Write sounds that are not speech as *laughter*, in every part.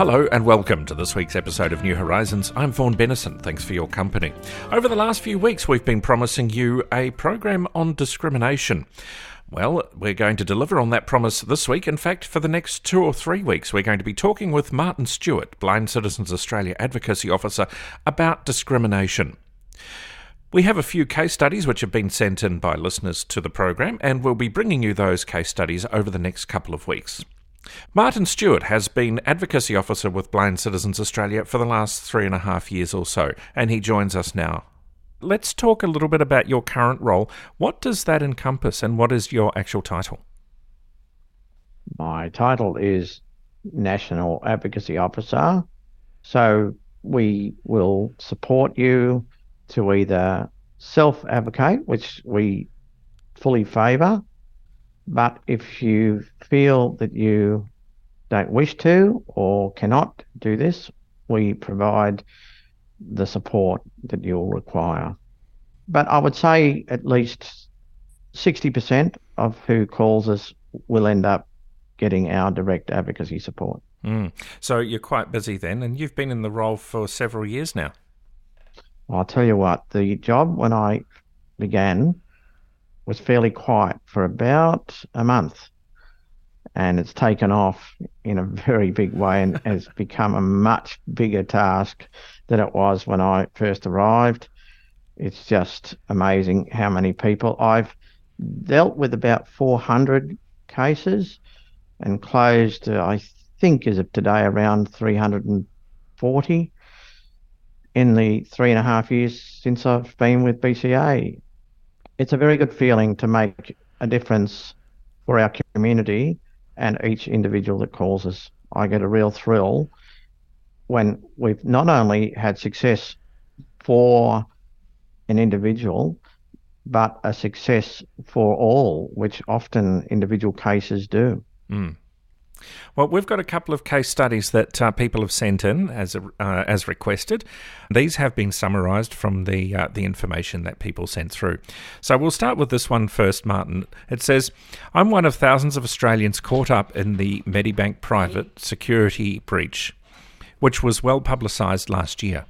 Hello and welcome to this week's episode of New Horizons. I'm Vaughan Bennison. Thanks for your company. Over the last few weeks, we've been promising you a program on discrimination. Well, we're going to deliver on that promise this week. In fact, for the next two or three weeks, we're going to be talking with Martin Stewart, Blind Citizens Australia Advocacy Officer, about discrimination. We have a few case studies which have been sent in by listeners to the program, and we'll be bringing you those case studies over the next couple of weeks. Martin Stewart has been Advocacy Officer with Blind Citizens Australia for the last three and a half years or so, and he joins us now. Let's talk a little bit about your current role. What does that encompass, and what is your actual title? My title is National Advocacy Officer. So we will support you to either self advocate, which we fully favour, but if you feel that you don't wish to or cannot do this, we provide the support that you'll require. But I would say at least 60% of who calls us will end up getting our direct advocacy support. Mm. So you're quite busy then, and you've been in the role for several years now. I'll tell you what, the job when I began was fairly quiet for about a month. And it's taken off in a very big way and *laughs* has become a much bigger task than it was when I first arrived. It's just amazing how many people I've dealt with about 400 cases and closed, uh, I think, as of today, around 340 in the three and a half years since I've been with BCA. It's a very good feeling to make a difference for our community and each individual that calls us. I get a real thrill when we've not only had success for an individual, but a success for all, which often individual cases do. Mm. Well, we've got a couple of case studies that uh, people have sent in as uh, as requested. These have been summarised from the uh, the information that people sent through. So we'll start with this one first, Martin. It says, "I'm one of thousands of Australians caught up in the Medibank private security breach, which was well publicised last year."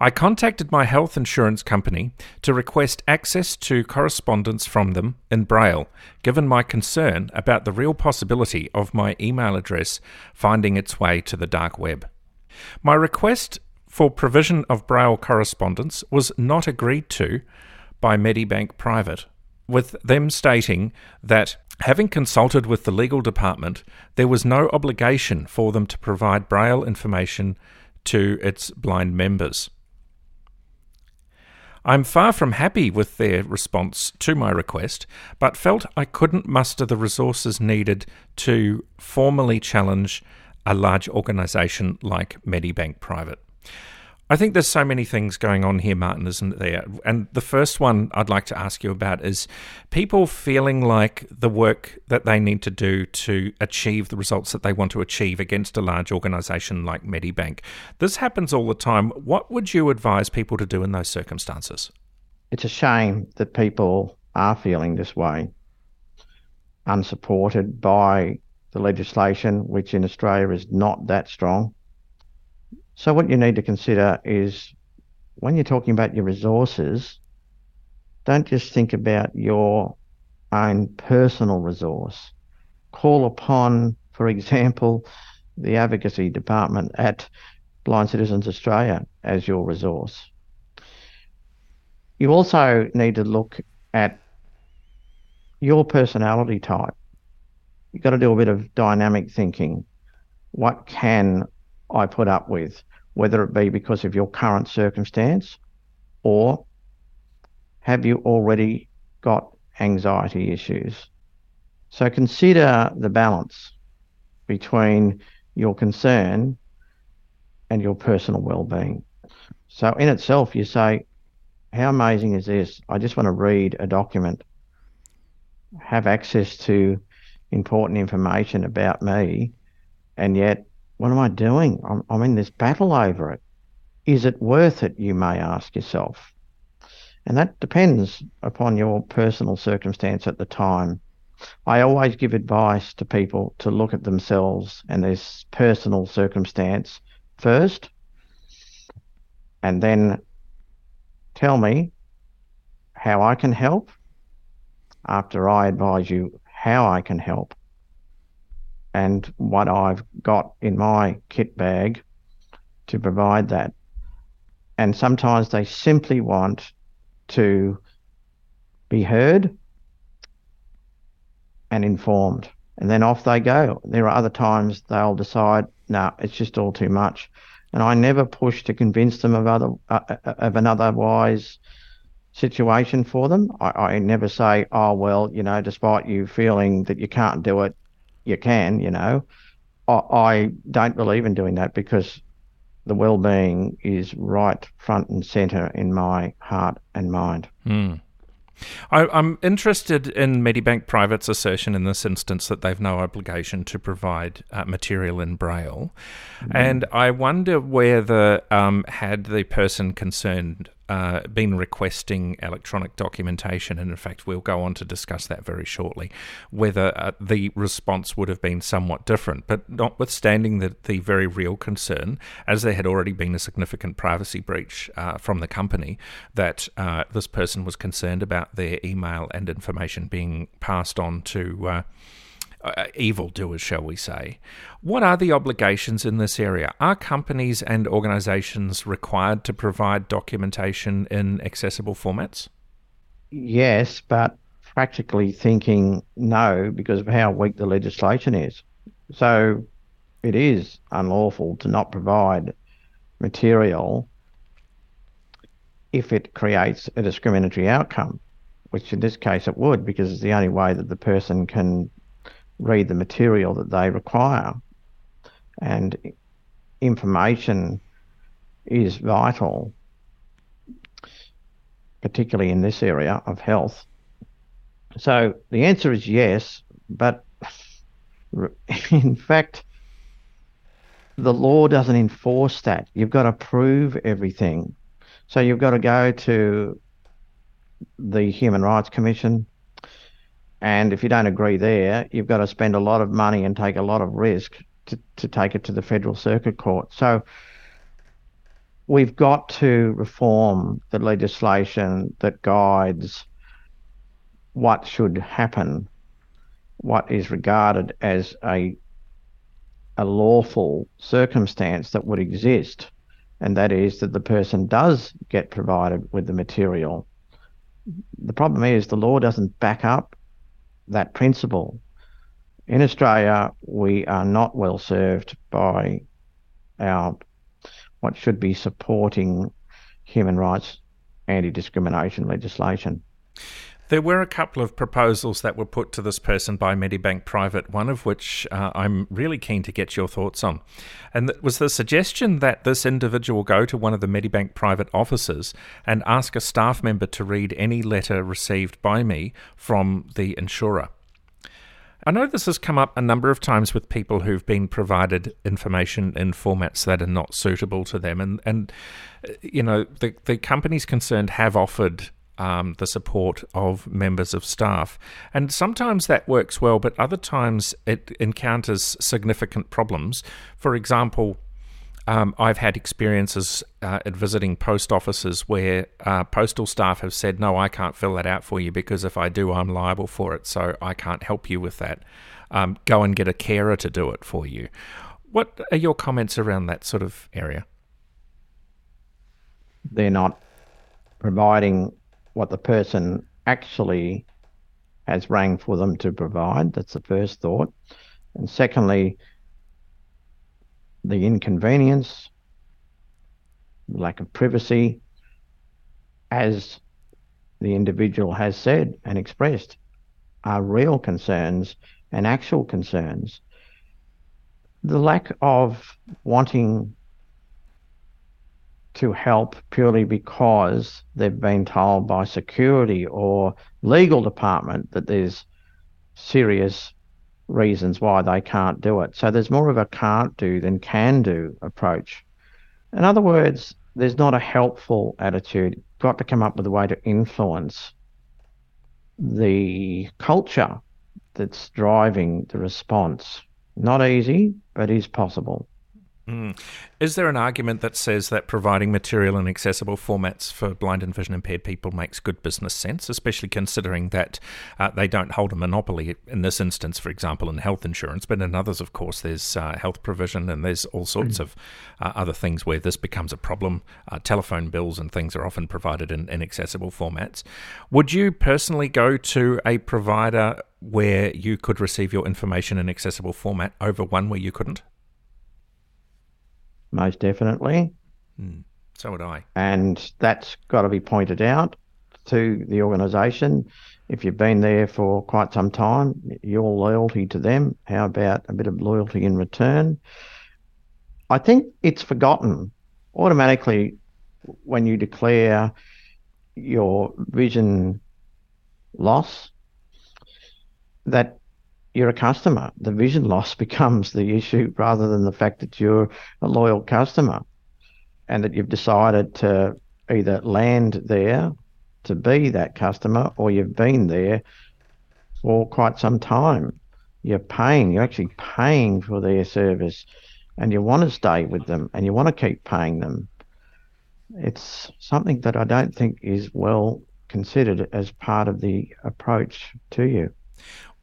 I contacted my health insurance company to request access to correspondence from them in Braille, given my concern about the real possibility of my email address finding its way to the dark web. My request for provision of Braille correspondence was not agreed to by Medibank Private, with them stating that having consulted with the legal department, there was no obligation for them to provide Braille information to its blind members. I'm far from happy with their response to my request, but felt I couldn't muster the resources needed to formally challenge a large organisation like Medibank Private. I think there's so many things going on here, Martin, isn't there? And the first one I'd like to ask you about is people feeling like the work that they need to do to achieve the results that they want to achieve against a large organisation like Medibank. This happens all the time. What would you advise people to do in those circumstances? It's a shame that people are feeling this way, unsupported by the legislation, which in Australia is not that strong so, what you need to consider is when you're talking about your resources, don't just think about your own personal resource. Call upon, for example, the advocacy department at Blind Citizens Australia as your resource. You also need to look at your personality type. You've got to do a bit of dynamic thinking. What can I put up with? Whether it be because of your current circumstance or have you already got anxiety issues? So consider the balance between your concern and your personal well-being. So in itself, you say, how amazing is this? I just want to read a document, have access to important information about me, and yet, what am I doing? I'm, I'm in this battle over it. Is it worth it? You may ask yourself. And that depends upon your personal circumstance at the time. I always give advice to people to look at themselves and their personal circumstance first, and then tell me how I can help after I advise you how I can help and what I've got in my kit bag to provide that. And sometimes they simply want to be heard and informed. And then off they go. There are other times they'll decide, no, nah, it's just all too much. And I never push to convince them of other uh, uh, of an otherwise situation for them. I, I never say, oh well, you know, despite you feeling that you can't do it, you can. You know, I, I don't believe in doing that because the well-being is right front and center in my heart and mind. Mm. I, am interested in Medibank Private's assertion in this instance that they've no obligation to provide uh, material in Braille. Mm. And I wonder whether, um, had the person concerned uh, been requesting electronic documentation, and in fact, we'll go on to discuss that very shortly, whether uh, the response would have been somewhat different. But notwithstanding the, the very real concern, as there had already been a significant privacy breach uh, from the company, that uh, this person was concerned about their email and information being passed on to uh, uh, evildoers, shall we say. What are the obligations in this area? Are companies and organisations required to provide documentation in accessible formats? Yes, but practically thinking no because of how weak the legislation is. So it is unlawful to not provide material if it creates a discriminatory outcome, which in this case it would because it's the only way that the person can read the material that they require. And information is vital, particularly in this area of health. So the answer is yes, but *laughs* in fact, the law doesn't enforce that. You've got to prove everything. So you've got to go to the Human Rights Commission, and if you don't agree there, you've got to spend a lot of money and take a lot of risk to, to take it to the Federal Circuit Court. So we've got to reform the legislation that guides what should happen, what is regarded as a a lawful circumstance that would exist, and that is that the person does get provided with the material. The problem is the law doesn't back up that principle. In Australia, we are not well served by our what should be supporting human rights anti discrimination legislation. There were a couple of proposals that were put to this person by Medibank Private, one of which uh, I'm really keen to get your thoughts on. And that was the suggestion that this individual go to one of the Medibank Private offices and ask a staff member to read any letter received by me from the insurer. I know this has come up a number of times with people who've been provided information in formats that are not suitable to them, and and uh, you know the the companies concerned have offered um, the support of members of staff. And sometimes that works well, but other times it encounters significant problems. For example, um, I've had experiences uh, at visiting post offices where uh, postal staff have said, No, I can't fill that out for you because if I do, I'm liable for it, so I can't help you with that. Um, go and get a carer to do it for you. What are your comments around that sort of area? They're not providing what the person actually has rang for them to provide. That's the first thought. And secondly, the inconvenience, lack of privacy, as the individual has said and expressed, are real concerns and actual concerns. The lack of wanting to help purely because they've been told by security or legal department that there's serious reasons why they can't do it. So there's more of a can't do than can do approach. In other words, there's not a helpful attitude. You've got to come up with a way to influence the culture that's driving the response. Not easy, but is possible. Mm. Is there an argument that says that providing material in accessible formats for blind and vision impaired people makes good business sense, especially considering that uh, they don't hold a monopoly in this instance, for example, in health insurance, but in others, of course, there's uh, health provision and there's all sorts mm. of uh, other things where this becomes a problem. Uh, telephone bills and things are often provided in inaccessible formats. Would you personally go to a provider where you could receive your information in accessible format over one where you couldn't? Most definitely. Mm, so would I. And that's got to be pointed out to the organisation. If you've been there for quite some time, your loyalty to them, how about a bit of loyalty in return? I think it's forgotten automatically when you declare your vision loss that you're a customer. The vision loss *laughs* becomes the issue rather than the fact that you're a loyal customer and that you've decided to either land there to be that customer or you've been there for quite some time. You're paying, you're actually paying for their service and you want to stay with them and you want to keep paying them. It's something that I don't think is well considered as part of the approach to you.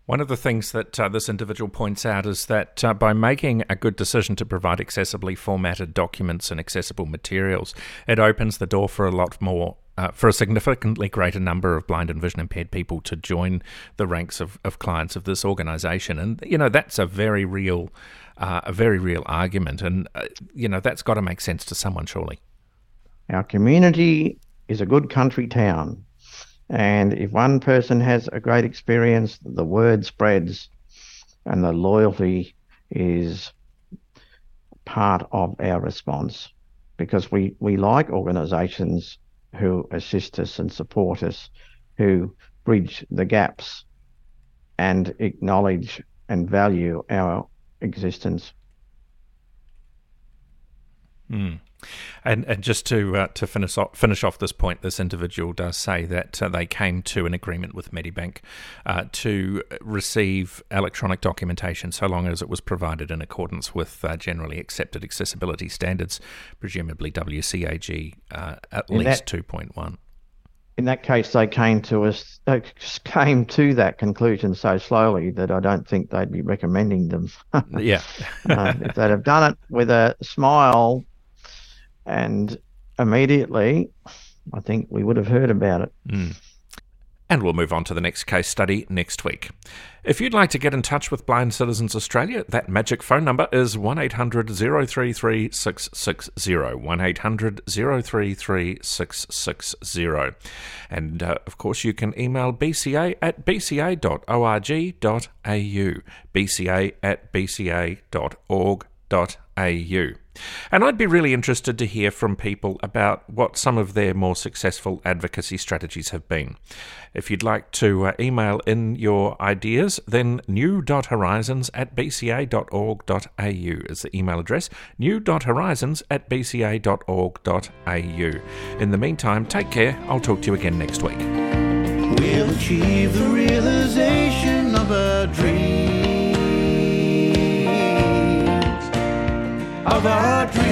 One of the things that uh, this individual points out is that uh, by making a good decision to provide accessibly formatted documents and accessible materials, it opens the door for a lot more. Uh, for a significantly greater number of blind and vision impaired people to join the ranks of, of clients of this organisation, and you know that's a very real, uh, a very real argument, and uh, you know that's got to make sense to someone, surely. Our community is a good country town and if one person has a great experience, the word spreads and the loyalty is part of our response because we, we like organizations who assist us and support us, who bridge the gaps and acknowledge and value our existence. Mm. And, and just to uh, to finish off, finish off this point, this individual does say that uh, they came to an agreement with Medibank uh, to receive electronic documentation so long as it was provided in accordance with uh, generally accepted accessibility standards, presumably WCAG uh, at in least two point one. In that case, they came to us they came to that conclusion so slowly that I don't think they'd be recommending them. *laughs* yeah, uh, if they'd have done it with a smile and immediately, I think we would have heard about it. Mm. And we'll move on to the next case study next week. If you'd like to get in touch with Blind Citizens Australia, that magic phone number is 1800 033 660. 1800 033 660. And uh, of course, you can email bca at bca.org.au. bca at bca.org.au. And I'd be really interested to hear from people about what some of their more successful advocacy strategies have been. If you'd like to uh, email in your ideas, then new.horizons at bca.org.au is the email address, new.horizons at bca.org.au. In the meantime, take care. I'll talk to you again next week. We'll achieve the realization of a dream of our dreams.